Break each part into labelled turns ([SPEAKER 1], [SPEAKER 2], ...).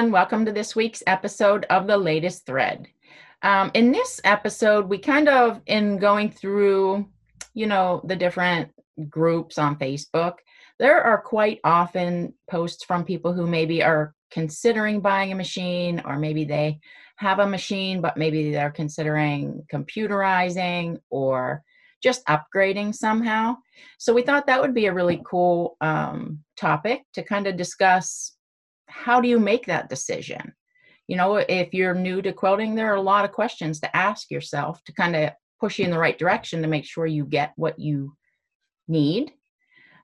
[SPEAKER 1] everyone. Welcome to this week's episode of The Latest Thread. Um, in this episode, we kind of, in going through, you know, the different groups on Facebook, there are quite often posts from people who maybe are considering buying a machine or maybe they have a machine, but maybe they're considering computerizing or just upgrading somehow. So we thought that would be a really cool um, topic to kind of discuss how do you make that decision? You know, if you're new to quilting, there are a lot of questions to ask yourself to kind of push you in the right direction to make sure you get what you need.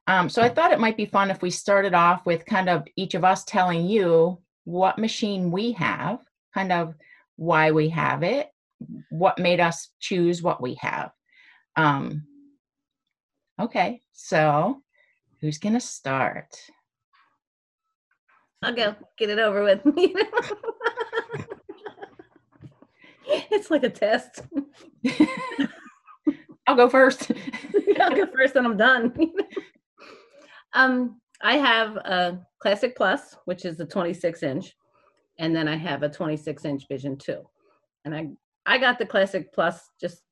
[SPEAKER 1] Um, so I thought it might be fun if we started off with kind of each of us telling you what machine we have, kind of why we have it, what made us choose what we have. Um, okay, so who's going to start?
[SPEAKER 2] I'll go get it over with. it's like a test.
[SPEAKER 1] I'll go first.
[SPEAKER 2] I'll go first and I'm done. um, I have a Classic Plus, which is a 26 inch, and then I have a 26 inch Vision 2. And I I got the Classic Plus just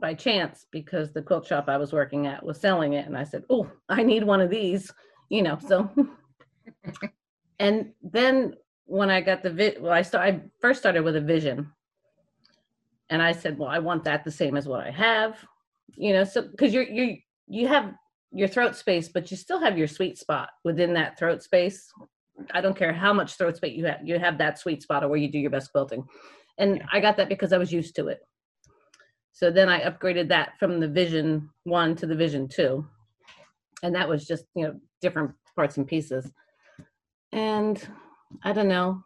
[SPEAKER 2] by chance because the quilt shop I was working at was selling it, and I said, "Oh, I need one of these," you know. So and then when I got the vi- well, I start I first started with a vision, and I said, well, I want that the same as what I have, you know, so because you're you you have your throat space, but you still have your sweet spot within that throat space. I don't care how much throat space you have, you have that sweet spot of where you do your best quilting. And I got that because I was used to it. So then I upgraded that from the Vision 1 to the Vision 2. And that was just, you know, different parts and pieces and I don't know,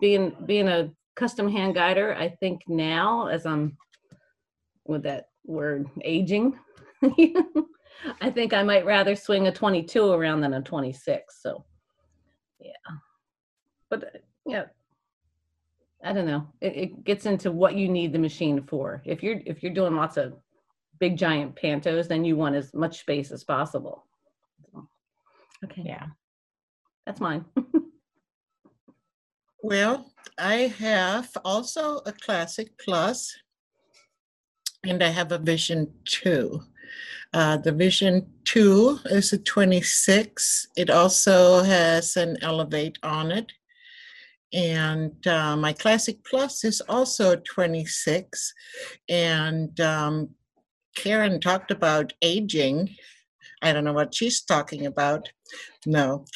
[SPEAKER 2] being being a custom hand guider, I think now as I'm with that word aging, I think I might rather swing a 22 around than a 26. So yeah, but yeah, I don't know. It, it gets into what you need the machine for. If you're if you're doing lots of big giant pantos, then you want as much space as possible.
[SPEAKER 1] Okay. Yeah.
[SPEAKER 2] That's mine.
[SPEAKER 3] well, I have also a Classic Plus, and I have a Vision 2. Uh, the Vision 2 is a 26. It also has an Elevate on it. And uh, my Classic Plus is also 26. And um, Karen talked about aging. I don't know what she's talking about. No,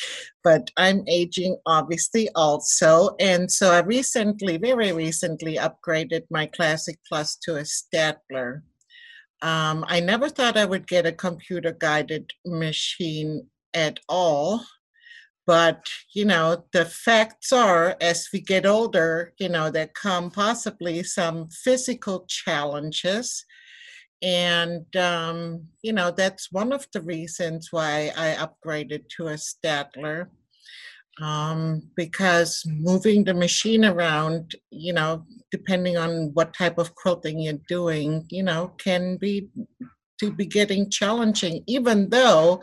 [SPEAKER 3] but I'm aging obviously also. And so I recently, very recently, upgraded my Classic Plus to a Statler. Um, I never thought I would get a computer guided machine at all. But, you know, the facts are as we get older, you know, there come possibly some physical challenges and, um, you know, that's one of the reasons why I upgraded to a Statler. Um, because moving the machine around, you know, depending on what type of quilting you're doing, you know, can be to be getting challenging, even though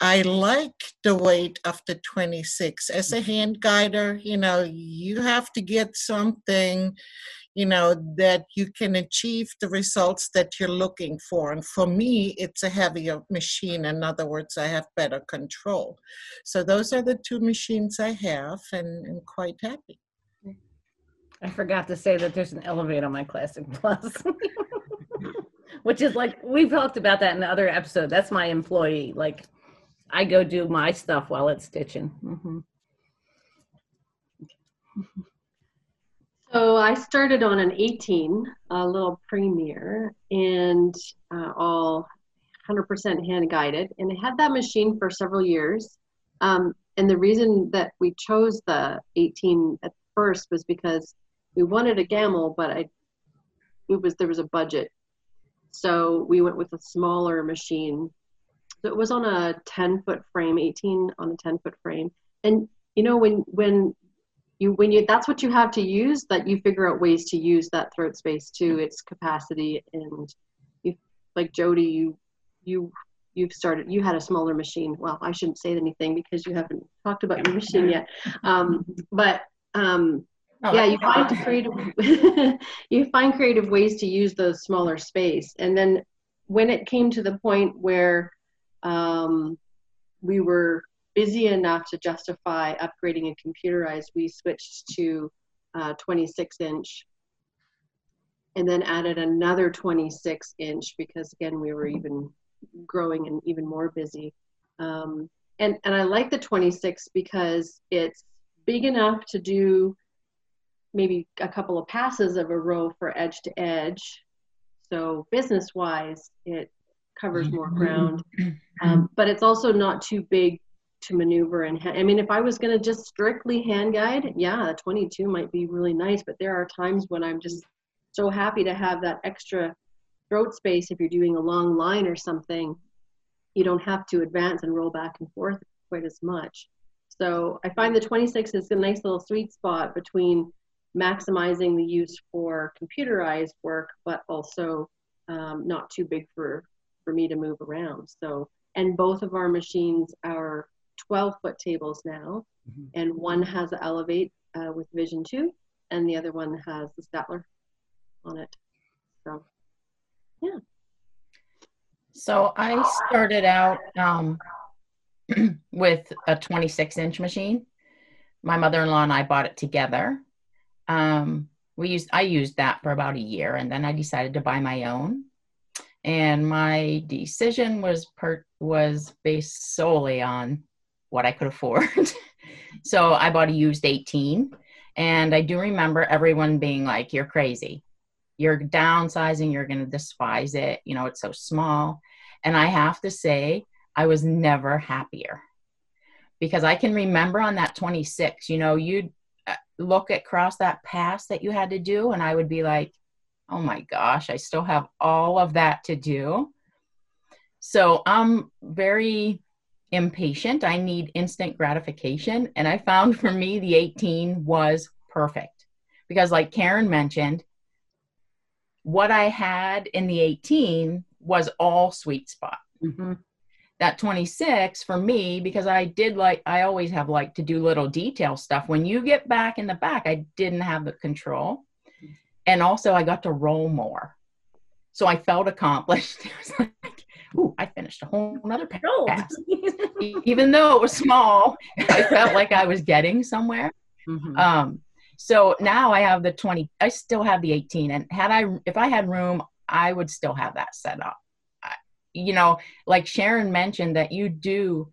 [SPEAKER 3] I like the weight of the 26. As a hand guider, you know, you have to get something, you know that you can achieve the results that you're looking for. And for me it's a heavier machine. In other words i have better control. So those are the two machines i have and i'm quite happy.
[SPEAKER 2] I forgot to say that there's an elevator on my classic plus which is like we've talked about that in the other episode. That's my employee. Like i go do my stuff while it's stitching. Mm-hmm.
[SPEAKER 4] So I started on an 18, a little Premier, and uh, all 100% hand guided. And I had that machine for several years. Um, and the reason that we chose the 18 at first was because we wanted a Gammill, but I, it was there was a budget, so we went with a smaller machine. So it was on a 10 foot frame, 18 on a 10 foot frame. And you know when when you when you that's what you have to use that you figure out ways to use that throat space to its capacity. And you like jody you you you've started you had a smaller machine. Well i shouldn't say anything because you haven't talked about your machine yet. Um, but um,
[SPEAKER 1] Oh,
[SPEAKER 4] yeah, you find creative you find creative ways to use the smaller space. And then when it came to the point where um, we were busy enough to justify upgrading and computerized, we switched to uh, 26 inch. And then added another 26 inch because again we were even growing and even more busy. Um, and and i like the 26 because it's big enough to do maybe a couple of passes of a row for edge to edge. So business wise it covers more ground. Um, but it's also not too big to maneuver and i mean if i was going to just strictly hand guide yeah a 22 might be really nice but there are times when i'm just so happy to have that extra throat space if you're doing a long line or something you don't have to advance and roll back and forth quite as much. So i find the 26 is a nice little sweet spot between maximizing the use for computerized work but also um, not too big for for me to move around. So and both of our machines are 12 foot tables now
[SPEAKER 5] Mhm.
[SPEAKER 4] and one has the elevate uh, with vision 2 and the other one has the statler on it so yeah.
[SPEAKER 1] So I started out um, with a 26 inch machine. My mother-in-law and I bought it together. Um, we used I used that for about a year, and then I decided to buy my own. And my decision was per was based solely on what I could afford. so I bought a used 18, and I do remember everyone being like, "You're crazy. You're downsizing. You're going to despise it. You know, it's so small." And I have to say, I was never happier because I can remember on that 26, you know, you'd uh, look across that pass that you had to do, and I would be like, oh my gosh, I still have all of that to do. So I'm very impatient. I need instant gratification. And I found for me, the 18 was perfect because, like Karen mentioned, what I had in the 18 was all sweet spot.
[SPEAKER 2] Mhm.
[SPEAKER 1] That 26 for me, because I did like, I always have like to do little detail stuff. When you get back in the back, I didn't have the control. And also, I got to roll more. So I felt accomplished. It was like, ooh, I finished a whole another pass. Even though it was small, I felt like I was getting somewhere.
[SPEAKER 2] Mhm.
[SPEAKER 1] Um, so now I have the 20, I still have the 18. And had I, if I had room, I would still have that set up. I- You know, like Sharon mentioned that you do,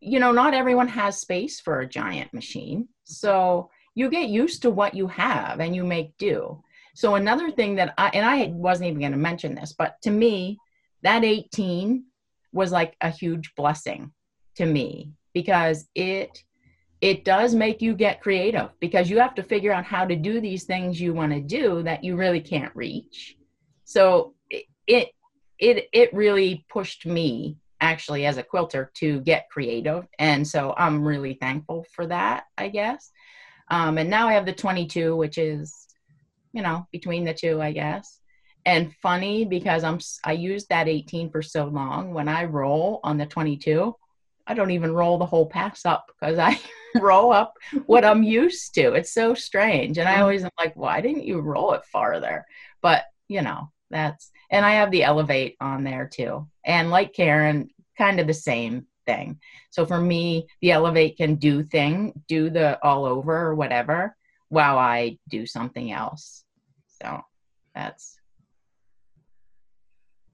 [SPEAKER 1] you know, not everyone has space for a giant machine. So you get used to what you have and you make do. So another thing that I, and I wasn't even going to mention this, but to me, that 18 was like a huge blessing to me because it it does make you get creative because you have to figure out how to do these things you want to do that you really can't reach. So it it it, really pushed me actually as a quilter to get creative. And so i'm really thankful for that i guess. Um, and now i have the 22 which is you know between the two i guess and funny because i'm I used that 18 for so long. When i roll on the 22 i don't even roll the whole pass up because i roll up what i'm used to. It's so strange. And i mm-hmm. always am like why didn't you roll it farther? But you know that's and i have the elevate on there too. And like karen kind of the same thing. So for me the elevate can do thing do the all over or whatever while i do something else. So that's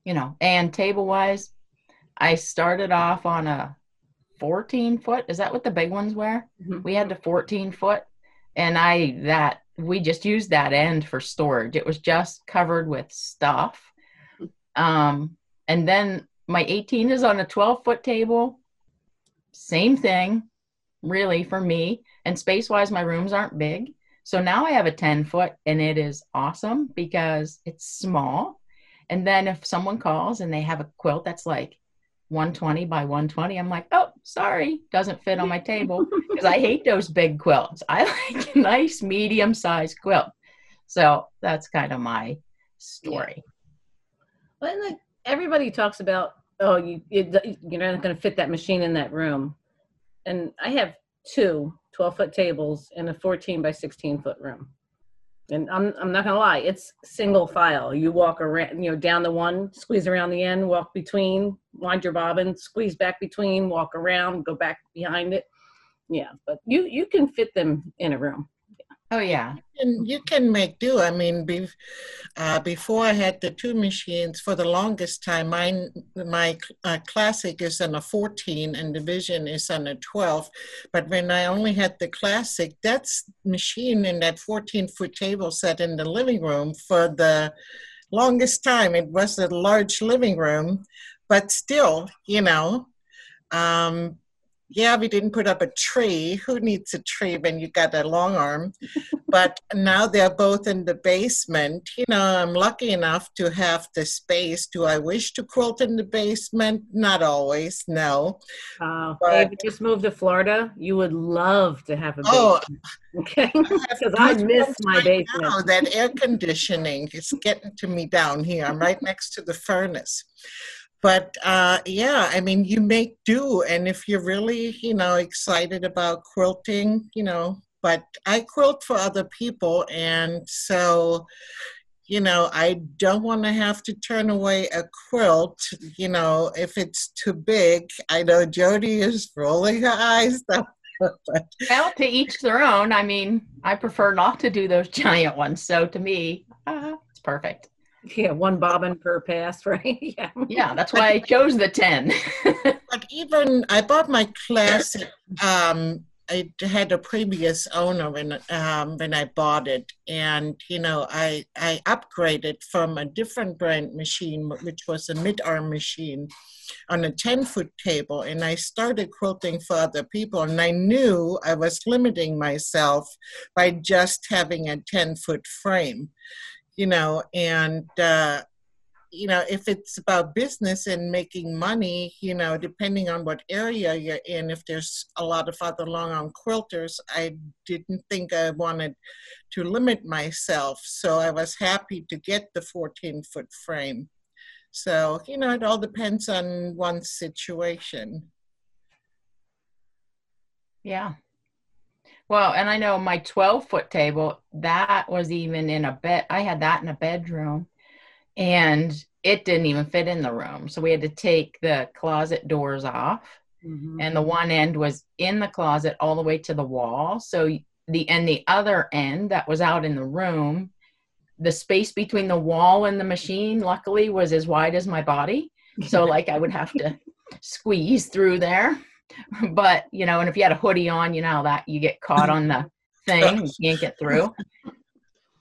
[SPEAKER 1] you know and table wise i started off on a 14 foot. Is that what the big ones were
[SPEAKER 2] Mhm.
[SPEAKER 1] we had the 14 foot and i that we just used that end for storage. It was just covered with stuff. Um and then my 18 is on a 12 foot table. Same thing really for me. And space wise my rooms aren't big. So now i have a 10 foot and it is awesome because it's small and then if someone calls and they have a quilt that's like 120 by 120 i'm like oh sorry doesn't fit on my table because i hate those big quilts. I like a nice medium sized quilt. So that's kind of my story.
[SPEAKER 2] Well, and like, everybody talks about, oh, you it, you're not going to fit that machine in that room, and I have two 12 foot tables in a 14 by 16 foot room. And I'm, I'm not gonna lie, it's single file. You walk around, you know, down the one, squeeze around the end, walk between, wind your bobbin, squeeze back between, walk around, go back behind it. Yeah, but you you can fit them in a room.
[SPEAKER 1] Oh yeah.
[SPEAKER 3] And you can make do. I mean, be, uh, before I had the two machines, for the longest time, mine, my uh, classic is on a 14 and the Vision is on a 12. But when I only had the classic, that's machine in that 14 foot table set in the living room for the longest time. It was a large living room, but still, you know, um, yeah, we didn't put up a tree. Who needs a tree when you got a long arm? but now they're both in the basement. You know, I'm lucky enough to have the space. Do I wish to quilt in the basement? Not always, no.
[SPEAKER 2] Uh, but, if you just moved to Florida, you would love to have a
[SPEAKER 3] oh,
[SPEAKER 2] basement. Oh, okay, because I, I miss my right basement. Now,
[SPEAKER 3] that air conditioning is getting to me down here. I'm right next to the furnace but uh, yeah, I mean, you make do, and if you're really, you know, excited about quilting, you know, but I quilt for other people, and so, you know, I don't want to have to turn away a quilt, you know, if it's too big. I know Jody is rolling her eyes. Though.
[SPEAKER 1] well, to each their own. I mean, I prefer not to do those giant ones. So to me, uh, it's perfect.
[SPEAKER 2] Yeah, one bobbin per pass, right?
[SPEAKER 1] yeah. Yeah, that's why I chose the 10.
[SPEAKER 3] but even I bought my classic um I had a previous owner when um, when I bought it, and you know I I upgraded from a different brand machine, which was a mid arm machine, on a ten foot table, and I started quilting for other people, and I knew I was limiting myself by just having a ten foot frame you know, and uh, you know, if it's about business and making money, you know, depending on what area you're in, if there's a lot of other long arm quilters, I didn't think I wanted to limit myself. So I was happy to get the 14 foot frame. So, you know, it all depends on one's situation.
[SPEAKER 1] Yeah. Well, and I know my 12 foot table, that was even in a bed. I had that in a bedroom and it didn't even fit in the room. So we had to take the closet doors off. Mm-hmm. And the one end was in the closet all the way to the wall. So the and the other end that was out in the room, the space between the wall and the machine luckily was as wide as my body. So like I would have to squeeze through there. but you know, and if you had a hoodie on, you know that you get caught on the thing, you can't get through.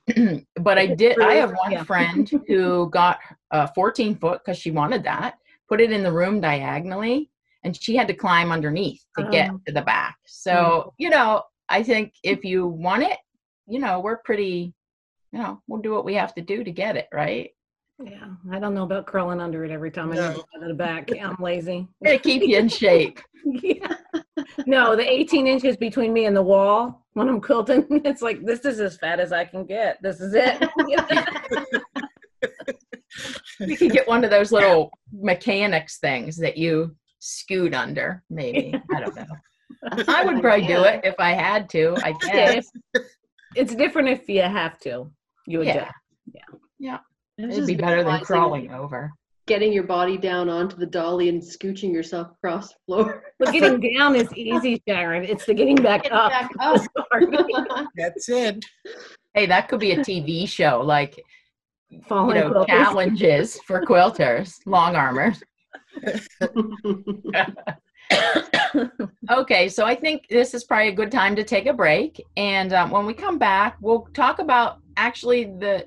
[SPEAKER 1] but I did. I have one yeah. friend who got a 14 foot because she wanted that. Put it in the room diagonally, and she had to climb underneath to get oh. to the back. So mm. you know, I think if you want it, you know, we're pretty. You know, we'll do what we have to do to get it right.
[SPEAKER 2] Yeah, I don't know about curling under it every time I no. to the back. I'm lazy.
[SPEAKER 1] to keep you in shape.
[SPEAKER 2] yeah. No, the 18 inches between me and the wall when I'm quilting, it's like this is as fat as I can get. This is it.
[SPEAKER 1] you can get one of those little mechanics things that you scoot under, maybe. I don't know. I would probably do it if I had to, I guess.
[SPEAKER 2] It's different if you have to. You would
[SPEAKER 1] yeah. Yeah. Yeah. It'd be better than crawling over.
[SPEAKER 4] Getting your body down onto the dolly and scooching yourself across the floor.
[SPEAKER 2] But getting down is easy, Sharon. It's the getting back getting up. Back
[SPEAKER 3] up. That's it.
[SPEAKER 1] Hey, that could be a TV show, like Falling you know, quilters. challenges for quilters, long armors. okay, so I think this is probably a good time to take a break. And um, when we come back, we'll talk about actually the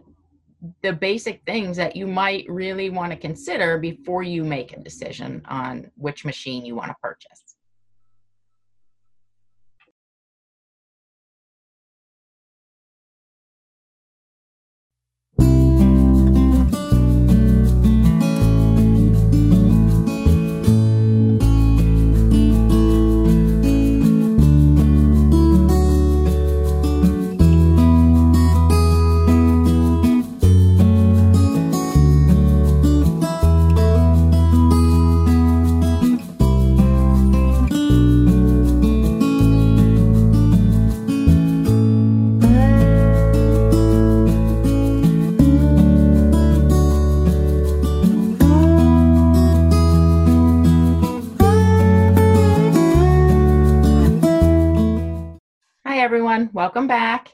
[SPEAKER 1] the basic things that you might really want to consider before you make a decision on which machine you want to purchase. Welcome back.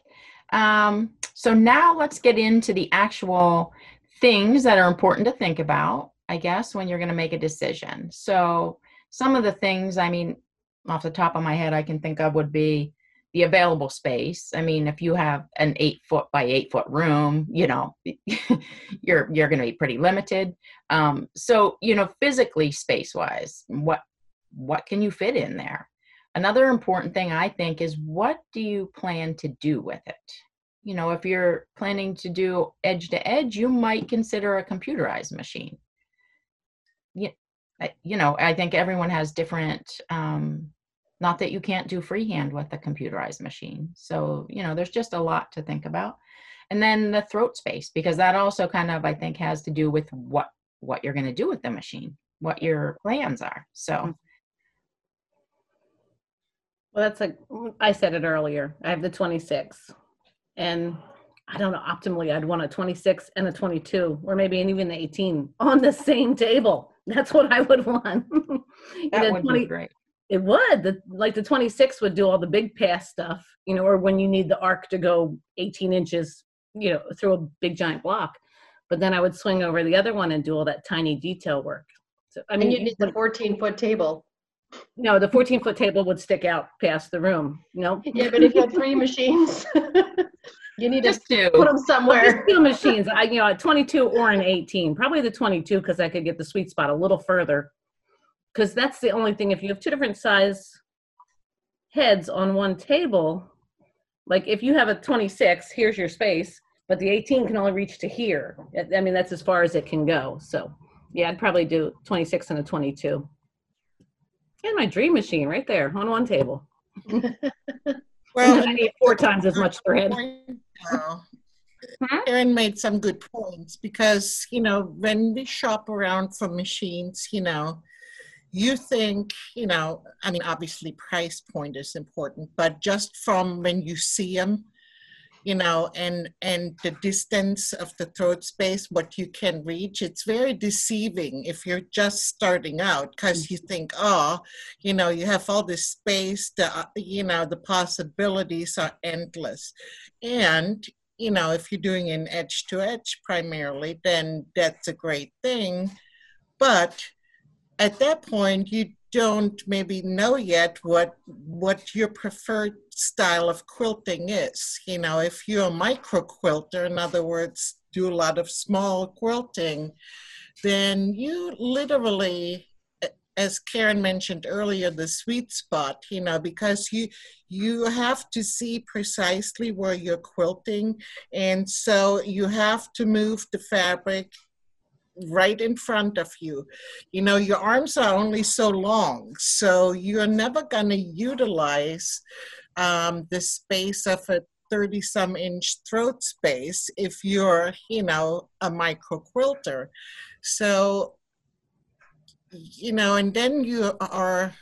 [SPEAKER 1] Um, so now let's get into the actual things that are important to think about, I guess, when you're going to make a decision. So some of the things, I mean, off the top of my head, I can think of would be the available space. I mean, if you have an eight foot by eight foot room, you know, you're you're going to be pretty limited. Um, so, you know, physically, space wise, what what can you fit in there? Another important thing I think is what do you plan to do with it? You know, if you're planning to do edge to edge, you might consider a computerized machine. Yeah, you know, I think everyone has different um, not that you can't do freehand with a computerized machine. So, you know, there's just a lot to think about. And then the throat space, because that also kind of, I think, has to do with what what you're going to do with the machine, what your plans are. So,
[SPEAKER 2] mm. Well, that's like I said it earlier. I have the 26, and I don't know. Optimally, I'd want a 26 and a 22, or maybe even the 18 on the same table. That's what I would want.
[SPEAKER 1] that would 20, be great.
[SPEAKER 2] It would. The, like the 26 would do all the big pass stuff, you know, or when you need the arc to go 18 inches, you know, through a big giant block. But then I would swing over the other one and do all that tiny detail work.
[SPEAKER 4] So I mean, and you need the 14 foot table.
[SPEAKER 2] No, the 14 foot table would stick out past the room. No. Nope.
[SPEAKER 4] Yeah, but if you had three machines, you need just to two. put them somewhere.
[SPEAKER 2] Just two machines. I, you know, a 22 or an 18. Probably the 22 because I could get the sweet spot a little further because that's the only thing if you have two different size heads on one table like if you have a 26 here's your space but the 18 can only reach to here i mean that's as far as it can go so yeah i'd probably do 26 and a 22 and my dream machine right there on one table. Well i need four times as much per head hmm?
[SPEAKER 3] Erin made some good points because, you know, when we shop around for machines, you know, you think, you know, I mean, obviously price point is important, but just from when you see them, you know, and and the distance of the throat space, what you can reach, it's very deceiving if you're just starting out because you think, oh, you know, you have all this space, the uh, you know, the possibilities are endless, and you know, if you're doing an edge to edge primarily, then that's a great thing, but at that point you don't maybe know yet what what your preferred style of quilting is. You know if you're a micro quilter in other words do a lot of small quilting then you literally as karen mentioned earlier the sweet spot you know because you you have to see precisely where you're quilting. And so you have to move the fabric right in front of you. You know, your arms are only so long, so you're never going to utilize um, the space of a 30 some inch throat space if you're, you know, a micro quilter. So, you know, and then you are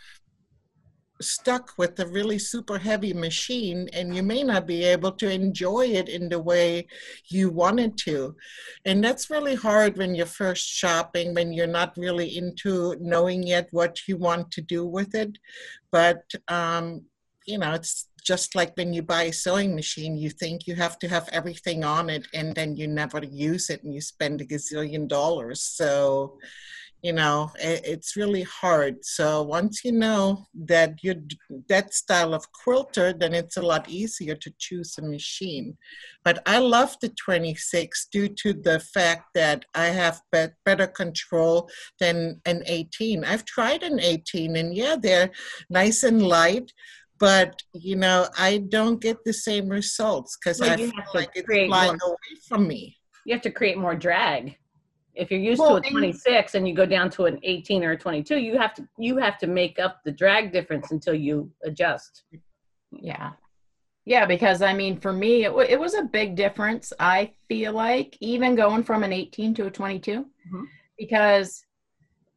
[SPEAKER 3] stuck with a really super heavy machine and you may not be able to enjoy it in the way you wanted to. And that's really hard when you're first shopping, when you're not really into knowing yet what you want to do with it. But, um, you know, it's just like when you buy a sewing machine, you think you have to have everything on it and then you never use it and you spend a gazillion dollars. So, you know it's really hard. So once you know that you're that style of quilter then it's a lot easier to choose a machine. But i love the 26 due to the fact that i have be- better control than an 18 i've tried an 18 and yeah they're nice and light but you know i don't get the same results because well, i feel like it's flying more, away from me.
[SPEAKER 2] You have to create more drag if you're used well, to a 26 and you go down to an 18 or a 22 you have to you have to make up the drag difference until you adjust.
[SPEAKER 1] Yeah. Yeah because i mean for me it, w- it was a big difference i feel like even going from an 18 to a 22 mm-hmm. because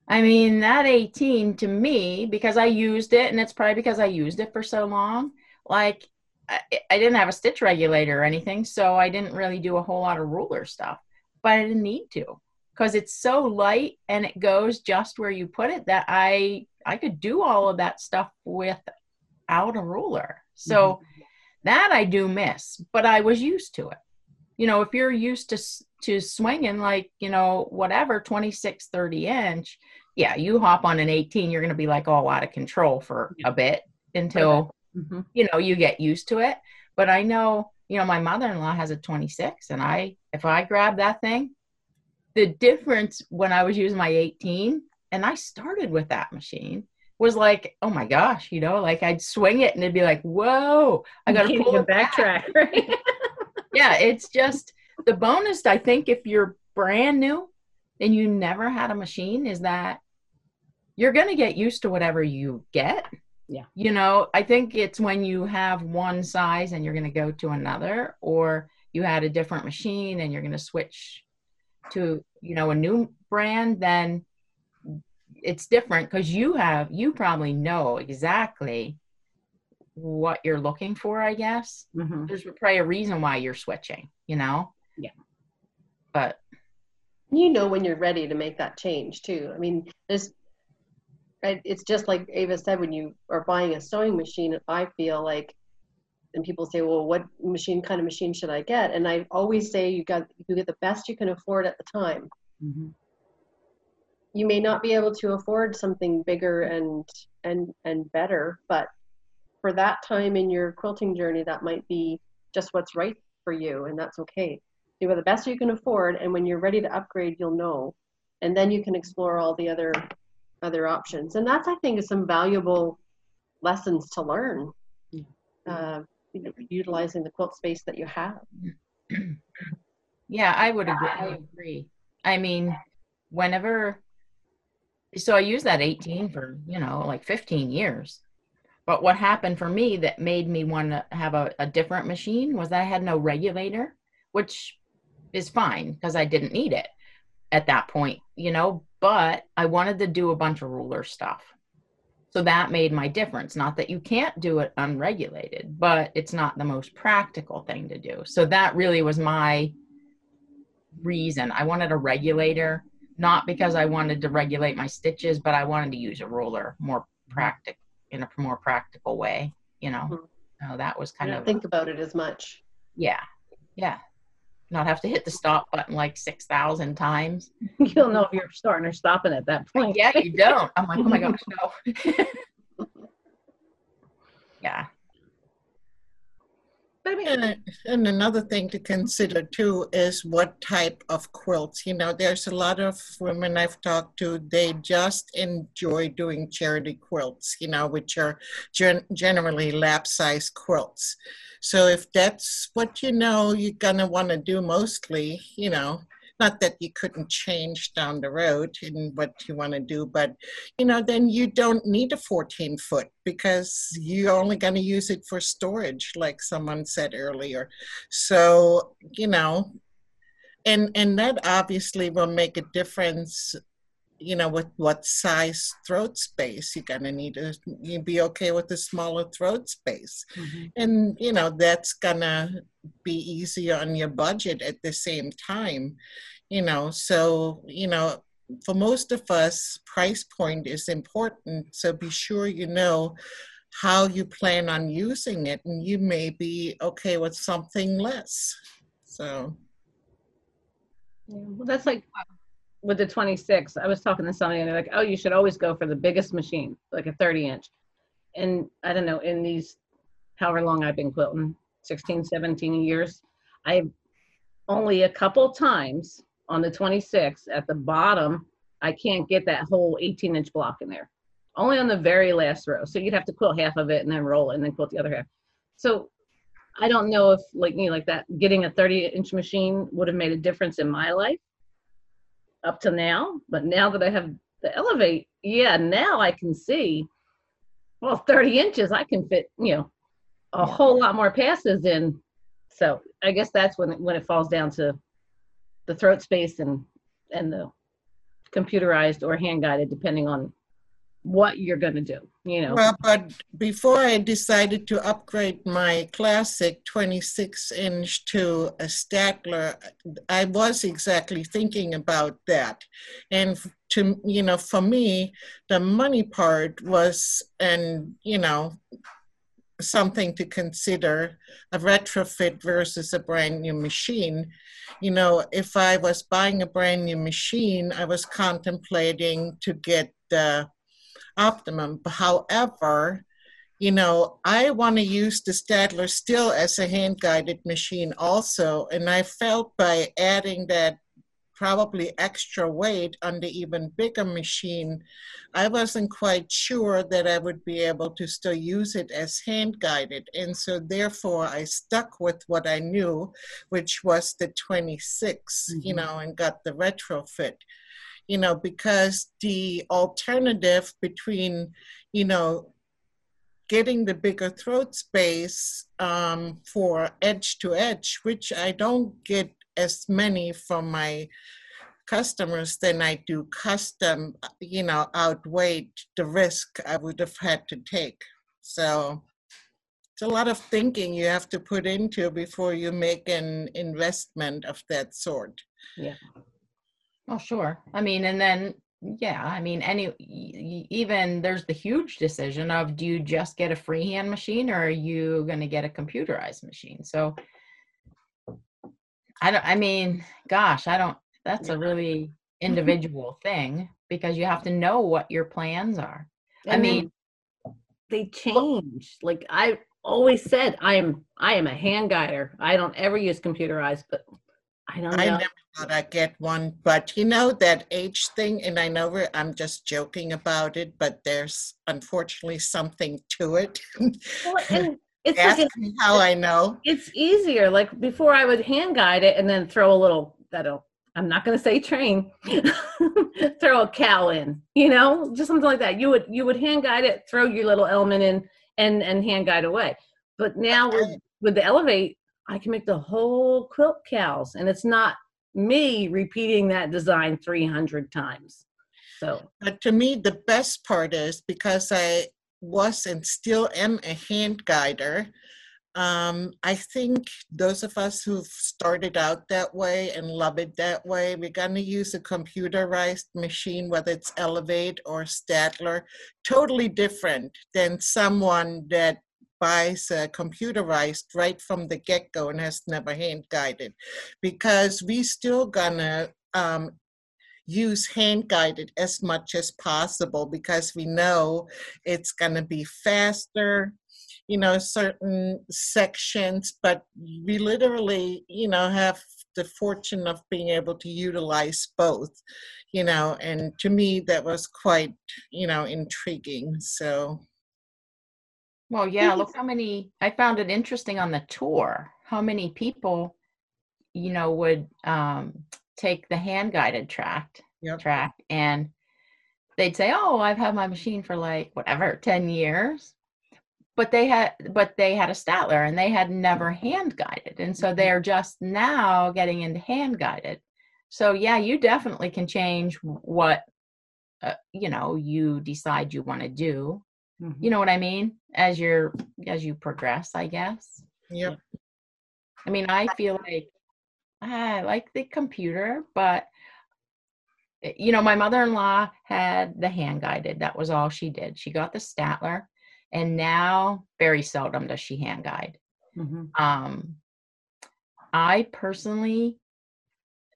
[SPEAKER 1] i mean that 18 to me because i used it and it's probably because i used it for so long like I, I didn't have a stitch regulator or anything so i didn't really do a whole lot of ruler stuff but i didn't need to because it's so light and it goes just where you put it that I I could do all of that stuff without a ruler. So mm-hmm. That I do miss, but I was used to it. You know, if you're used to to swinging like, you know, whatever 26 30 inch, yeah, you hop on an 18, you're going to be like all out of control for a bit until
[SPEAKER 2] Mm-hmm.
[SPEAKER 1] you know you get used to it. But I know, you know, my mother-in-law has a 26 and I if I grab that thing, the difference when I was using my 18 and I started with that machine was like, oh my gosh, you know, like I'd swing it and it'd be like, whoa, I got to pull it back.
[SPEAKER 2] backtrack, right?
[SPEAKER 1] Yeah, it's just the bonus. I think if you're brand new and you never had a machine, is that you're going to get used to whatever you get.
[SPEAKER 2] Yeah.
[SPEAKER 1] You know, I think it's when you have one size and you're going to go to another, or you had a different machine and you're going to switch to, you know, a new brand, then it's different because you have, you probably know exactly what you're looking for, I guess.
[SPEAKER 2] Mhm.
[SPEAKER 1] There's probably a reason why you're switching, you know?
[SPEAKER 2] Yeah.
[SPEAKER 1] But
[SPEAKER 4] you know when you're ready to make that change too. I mean, there's it's just like Ava said when you are buying a sewing machine, I feel like and people say, Well, what machine kind of machine should I get? And I always say you got you get the best you can afford at the time.
[SPEAKER 2] Mhm.
[SPEAKER 4] You may not be able to afford something bigger and and and better, but for that time in your quilting journey that might be just what's right for you and that's okay. You got the best you can afford and when you're ready to upgrade you'll know and then you can explore all the other other options and that's i think is some valuable lessons to learn uh, you know, utilizing the quilt space that you have
[SPEAKER 1] yeah, I would agree. I agree. I mean, whenever, so I used that 18 for, you know, like 15 years. But what happened for me that made me want to have a, a different machine was that I had no regulator, which is fine because I didn't need it at that point, you know, but I wanted to do a bunch of ruler stuff. So that made my difference. Not that you can't do it unregulated, but it's not the most practical thing to do. So that really was my reason. I wanted a regulator, not because I wanted to regulate my stitches, but I wanted to use a ruler more practical in a more practical way, you know.
[SPEAKER 4] Mhm.
[SPEAKER 1] So that was kind of
[SPEAKER 4] think about it as much
[SPEAKER 1] yeah. Yeah. Not have to hit the stop button like 6,000 times.
[SPEAKER 2] You'll know if you're starting or stopping at that point.
[SPEAKER 1] Yeah, you don't. I'm like, oh my gosh, no. yeah.
[SPEAKER 2] I mean,
[SPEAKER 3] And, and another thing to consider too is what type of quilts. You know, there's a lot of women I've talked to, they just enjoy doing charity quilts, you know, which are gen- generally lap size quilts. So if that's what you know you're going to want to do mostly, you know, not that you couldn't change down the road in what you want to do, but you know, then you don't need a 14 foot because you're only going to use it for storage, like someone said earlier. So, you know, and and that obviously will make a difference you know with what size throat space you're to need to you be okay with the smaller throat space.
[SPEAKER 2] Mhm.
[SPEAKER 3] and you know that's gonna be easier on your budget at the same time you know. So you know for most of us price point is important. So be sure you know how you plan on using it and you may be okay with something less. So.
[SPEAKER 2] Yeah, Well, that's like with the 26. I was talking to somebody and they're like, oh, you should always go for the biggest machine, like a 30 inch. And I don't know, in these, however long I've been quilting, 16, 17 years, I've only a couple times on the 26 at the bottom, I can't get that whole 18 inch block in there. Only on the very last row. So you'd have to quilt half of it and then roll it and then quilt the other half. So I don't know if like me like that getting a 30 inch machine would have made a difference in my life up to now, but now that I have the elevate, yeah, now I can see well 30 inches I can fit, you know, a whole lot more passes in. So I guess that's when it, when it falls down to the throat space and and the computerized or hand guided depending on what you're going to do, you know.
[SPEAKER 3] Well, but before I decided to upgrade my classic 26 inch to a Statler, I was exactly thinking about that. And to, you know, for me, the money part was, and, you know, something to consider a retrofit versus a brand new machine. You know, if I was buying a brand new machine, I was contemplating to get the optimum. However, you know, I want to use the Statler still as a hand guided machine also. And I felt by adding that probably extra weight on the even bigger machine, I wasn't quite sure that I would be able to still use it as hand guided. And so therefore I stuck with what I knew, which was the 26, mm-hmm. you know, and got the retrofit. You know, because the alternative between, you know, getting the bigger throat space um, for edge to edge, which I don't get as many from my customers than I do custom, you know, outweighed the risk I would have had to take. So it's a lot of thinking you have to put into before you make an investment of that sort.
[SPEAKER 2] Yeah.
[SPEAKER 1] Oh, sure. I mean, and then, yeah, I mean, any, even there's the huge decision of do you just get a freehand machine or are you going to get a computerized machine? So, I don't, I mean, gosh, I don't, that's a really individual thing because you have to know what your plans are. I mean,
[SPEAKER 2] they change. Like I always said, I am, I am a hand guider. I don't ever use computerized, but I don't know. I never
[SPEAKER 3] thought I'd get one, but you know that age thing, and I know I'm just joking about it, but there's unfortunately something to it. Well, and it's Ask like me how I know.
[SPEAKER 2] It's easier. Like before, I would hand guide it and then throw a little. That'll. I'm not going to say train. throw a cow in. You know, just something like that. You would you would hand guide it, throw your little element in, and and hand guide away. But now with with the elevate, I can make the whole quilt cows, and it's not me repeating that design 300 times. So,
[SPEAKER 3] but to me, the best part is because I was and still am a hand guider. Um, I think those of us who've started out that way and love it that way, we're going to use a computerized machine, whether it's Elevate or Statler, totally different than someone that buys a computerized right from the get-go and has never hand guided because we still gonna um, use hand guided as much as possible because we know it's going to be faster you know certain sections but we literally you know have the fortune of being able to utilize both you know and to me that was quite you know intriguing so
[SPEAKER 1] well yeah look how many i found it interesting on the tour how many people you know would um take the hand guided track yep. track and they'd say, "Oh, I've had my machine for like whatever 10 years." But they had but they had a Statler and they had never hand guided. And so mm-hmm. they're just now getting into hand guided. So yeah, you definitely can change what uh, you know, you decide you want to do. Mm-hmm. You know what I mean? As you're as you progress, I guess.
[SPEAKER 3] Yep.
[SPEAKER 1] I mean, I feel like I like the computer, but eh, you know, my mother-in-law had the hand guided. That was all she did. She got the Statler, and now very seldom does she hand guide. Mm-hmm. Um, I personally,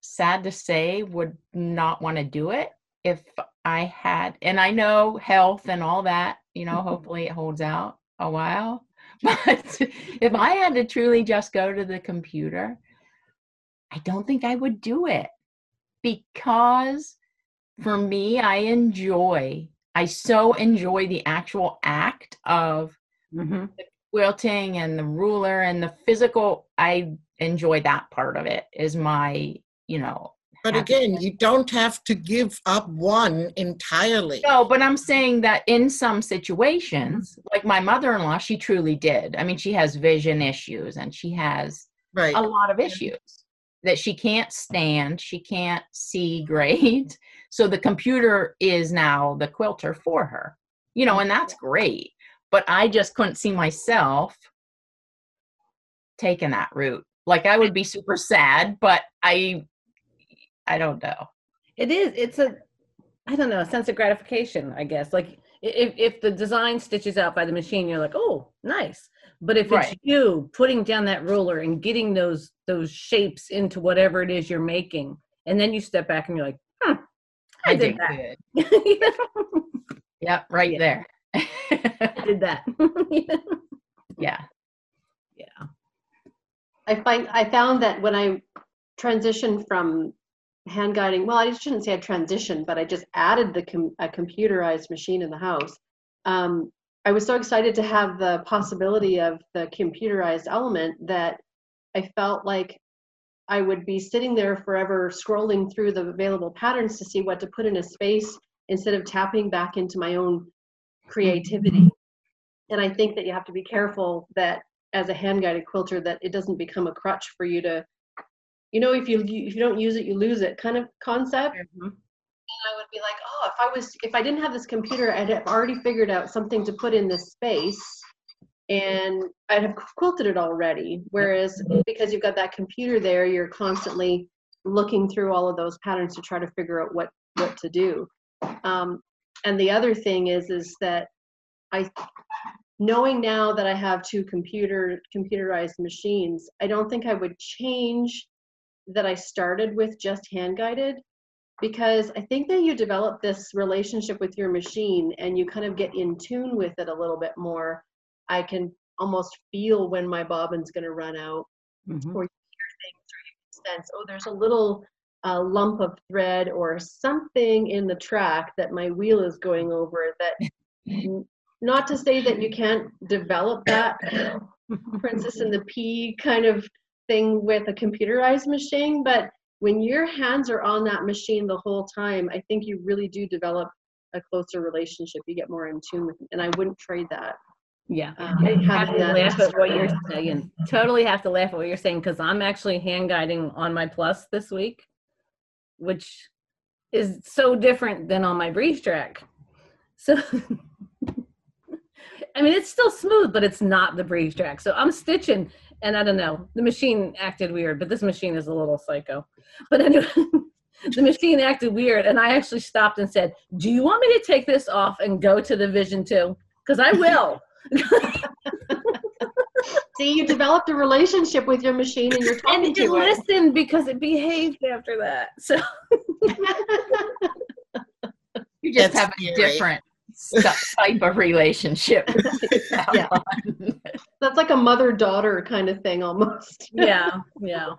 [SPEAKER 1] sad to say, would not want to do it if I had, and I know health and all that. You know, hopefully it holds out a while. But if I had to truly just go to the computer I don't think I would do it because for me, I enjoy, I so enjoy the actual act of mm-hmm. the quilting and the ruler and the physical. I enjoy that part of it, is my, you know.
[SPEAKER 3] But again, you don't have to give up one entirely.
[SPEAKER 1] No, but I'm saying that in some situations, mm-hmm. like my mother in law, she truly did. I mean, she has vision issues and she has right. a lot of issues that she can't stand, she can't see great. So the computer is now the quilter for her, you know, and that's great. But I just couldn't see myself taking that route. Like I would be super sad, but I, I don't know.
[SPEAKER 2] It is. It's a, I don't know, a sense of gratification, I guess. Like if if the design stitches out by the machine, you're like, oh, nice. But if
[SPEAKER 1] Right.
[SPEAKER 2] it's you putting down that ruler and getting those those shapes into whatever it is you're making, and then you step back and you're like, huh, I, did, that.
[SPEAKER 1] good. Yep, right
[SPEAKER 2] Yeah.
[SPEAKER 1] there.
[SPEAKER 2] I did that.
[SPEAKER 1] yeah.
[SPEAKER 2] yeah.
[SPEAKER 4] I find I found that when I transitioned from hand guiding, well, I shouldn't say I transitioned, but I just added the com- a computerized machine in the house. Um, I was so excited to have the possibility of the computerized element that I felt like I would be sitting there forever scrolling through the available patterns to see what to put in a space instead of tapping back into my own creativity. And I think that you have to be careful that as a hand guided quilter that it doesn't become a crutch for you to you know if you if you don't use it you lose it kind of concept
[SPEAKER 2] Mhm.
[SPEAKER 4] I would be like, oh, if I was, if I didn't have this computer, I'd have already figured out something to put in this space, and I'd have quilted it already. Whereas because you've got that computer there, you're constantly looking through all of those patterns to try to figure out what what to do. Um, and the other thing is, is that I, knowing now that I have two computer computerized machines, I don't think I would change that I started with just hand guided because I think that you develop this relationship with your machine and you kind of get in tune with it a little bit more. I can almost feel when my bobbin's going to run out
[SPEAKER 2] Mhm.
[SPEAKER 4] or you hear things or you can sense, oh, there's a little uh, lump of thread or something in the track that my wheel is going over that not to say that you can't develop that princess and the pea kind of thing with a computerized machine but when your hands are on that machine the whole time i think you really do develop a closer relationship you get more in tune with it and i wouldn't trade that
[SPEAKER 2] Yeah.
[SPEAKER 4] um,
[SPEAKER 2] I have to laugh at what you're saying. Totally have to laugh at what you're saying because I'm actually hand guiding on my plus this week, which is so different than on my breeze track. So, I mean, it's still smooth, but it's not the breeze track. So I'm stitching, and I don't know. The machine acted weird, but this machine is a little psycho. But anyway. The machine acted weird, and I actually stopped and said, "Do you want me to take this off and go to the Vision 2? Because I will."
[SPEAKER 4] see you developed a relationship with your machine and you're
[SPEAKER 2] and
[SPEAKER 4] talking
[SPEAKER 2] it
[SPEAKER 4] to it
[SPEAKER 2] listened because it behaved after that. So
[SPEAKER 1] You just
[SPEAKER 3] That's
[SPEAKER 1] have a
[SPEAKER 3] scary.
[SPEAKER 1] different st- type of relationship.
[SPEAKER 4] Yeah. that's like a mother daughter kind of thing almost
[SPEAKER 2] yeah, yeah.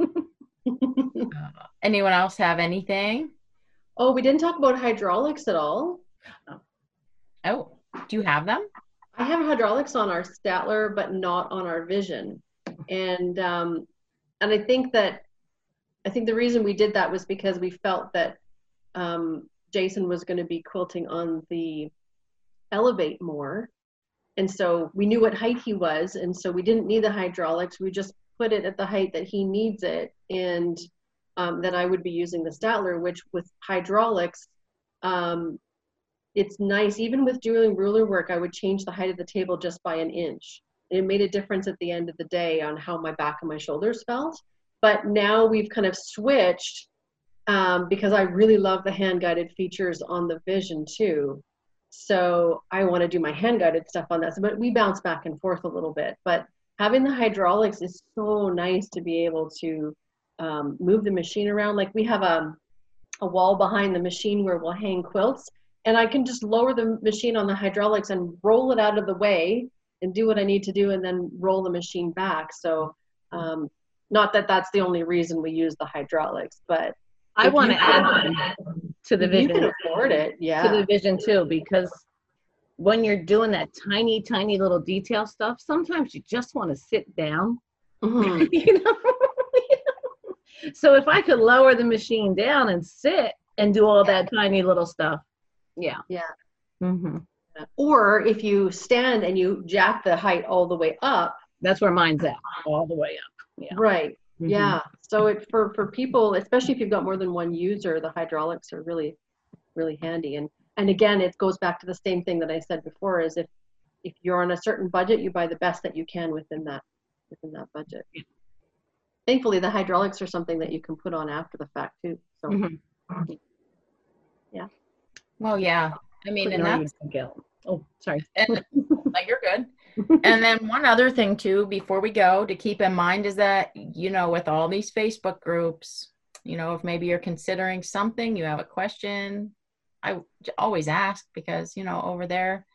[SPEAKER 1] Anyone else have anything?
[SPEAKER 4] oh we didn't talk about hydraulics at all
[SPEAKER 1] Oh, do you have them?
[SPEAKER 4] I have hydraulics on our Statler, but not on our Vision, and um, and I think that I think the reason we did that was because we felt that um, Jason was going to be quilting on the Elevate more, and so we knew what height he was, and so we didn't need the hydraulics. We just put it at the height that he needs it, and um, then I would be using the Statler, which with hydraulics. Um, it's nice even with doing ruler work i would change the height of the table just by an inch it made a difference at the end of the day on how my back and my shoulders felt but now we've kind of switched um, because i really love the hand guided features on the Vision 2 so i want to do my hand guided stuff on that so, but we bounce back and forth a little bit but having the hydraulics is so nice to be able to um, move the machine around like we have a, a wall behind the machine where we'll hang quilts and I can just lower the machine on the hydraulics and roll it out of the way and do what I need to do and then roll the machine back. So, um, not that that's the only reason we use the hydraulics, but
[SPEAKER 2] I want to add to the
[SPEAKER 4] if you can
[SPEAKER 2] vision
[SPEAKER 4] afford it,
[SPEAKER 2] to the Vision 2 because when you're doing that tiny tiny little detail stuff sometimes you just want to sit down
[SPEAKER 4] Mhm.
[SPEAKER 2] you know so if i could lower the machine down and sit and do all that tiny little stuff yeah
[SPEAKER 4] Yeah.
[SPEAKER 2] hmm
[SPEAKER 4] Or if you stand and you jack the height all the way up,
[SPEAKER 2] that's where mine's at all the way up Yeah.
[SPEAKER 4] right?
[SPEAKER 2] Mhm.
[SPEAKER 4] Yeah. So it for for people, especially if you've got more than one user, the hydraulics are really really handy. And and again, it goes back to the same thing that I said before: is if if you're on a certain budget, you buy the best that you can within that within that budget. Thankfully, the hydraulics are something that you can put on after the fact too. So
[SPEAKER 2] Mhm.
[SPEAKER 1] Well, yeah. I mean,
[SPEAKER 2] Put
[SPEAKER 1] and
[SPEAKER 2] it
[SPEAKER 1] that's
[SPEAKER 2] guilt. Oh, sorry.
[SPEAKER 1] And like you're good. And then one other thing too, before we go, to keep in mind is that you know, with all these Facebook groups, you know, if maybe you're considering something, you have a question, i always ask because you know over there,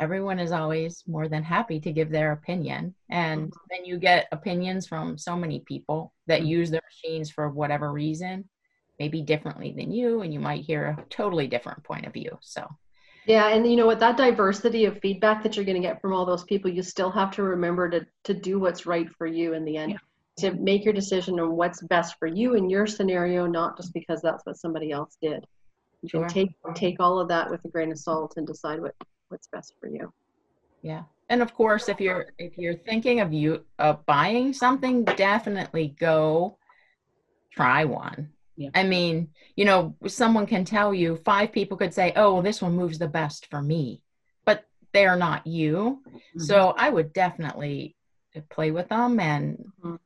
[SPEAKER 1] everyone is always more than happy to give their opinion, and mm-hmm. then you get opinions from so many people that mm-hmm. use their machines for whatever reason, maybe differently than you, and you might hear a totally different point of view. So.
[SPEAKER 4] Yeah, and you know what? That diversity of feedback that you're going to get from all those people, you still have to remember to to do what's right for you in the end. To make your decision on what's best for you in your scenario, not just because that's what somebody else did. You
[SPEAKER 1] Sure.
[SPEAKER 4] can take take all of that with a grain of salt and decide what what's best for you.
[SPEAKER 1] Yeah. And of course, if you're if you're thinking of you of buying something, definitely go try one.
[SPEAKER 2] Yeah.
[SPEAKER 1] I mean, you know, someone can tell you five people could say, "Oh, well, this one moves the best for me," but they're not you. So I would definitely play with them. And
[SPEAKER 4] Mhm.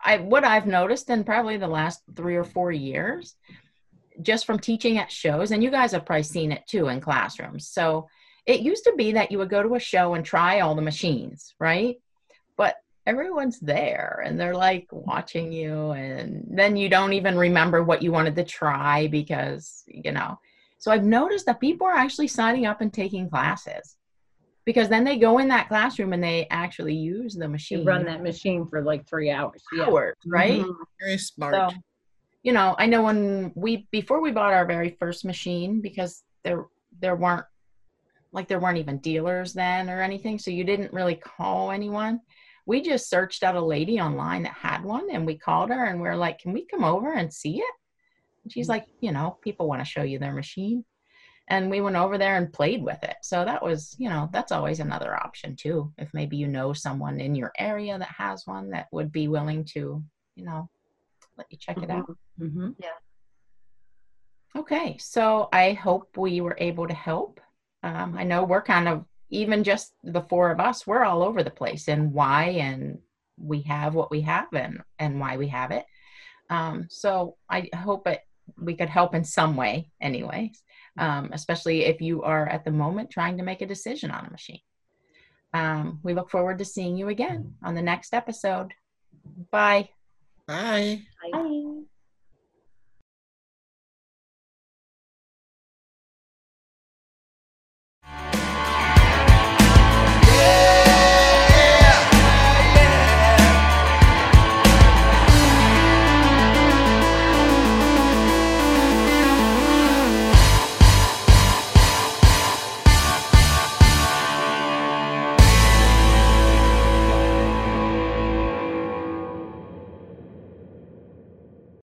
[SPEAKER 1] I what I've noticed in probably the last three or four years, just from teaching at shows, and you guys have probably seen it too in classrooms. So it used to be that you would go to a show and try all the machines, right? But everyone's there and they're like watching you, and then you don't even remember what you wanted to try because, you know. So I've noticed that people are actually signing up and taking classes because then they go in that classroom and they actually use the
[SPEAKER 2] You
[SPEAKER 1] machine
[SPEAKER 2] run that machine for like three hours. Yeah.
[SPEAKER 1] hours, right?
[SPEAKER 4] Mhm.
[SPEAKER 3] Very smart.
[SPEAKER 1] So, you know, I know when we before we bought our very first machine because there there weren't like there weren't even dealers then or anything, so you didn't really call anyone. We just searched out a lady online that had one and we called her and we are like, "Can we come over and see it?" And she's like, "You know, people want to show you their machine." And we went over there and played with it. So that was, you know, that's always another option too. If maybe you know someone in your area that has one that would be willing to, you know, let you check it out.
[SPEAKER 2] hmm
[SPEAKER 1] Okay, so I hope we were able to help. Um, I know we're kind of, even just the four of us, we're all over the place and why, and we have what we have and, and why we have it. Um, so I hope it, we could help in some way, anyways, um, especially if you are at the moment trying to make a decision on a machine. Um, we look forward to seeing you again on the next episode. Bye.
[SPEAKER 3] Bye.
[SPEAKER 2] Bye.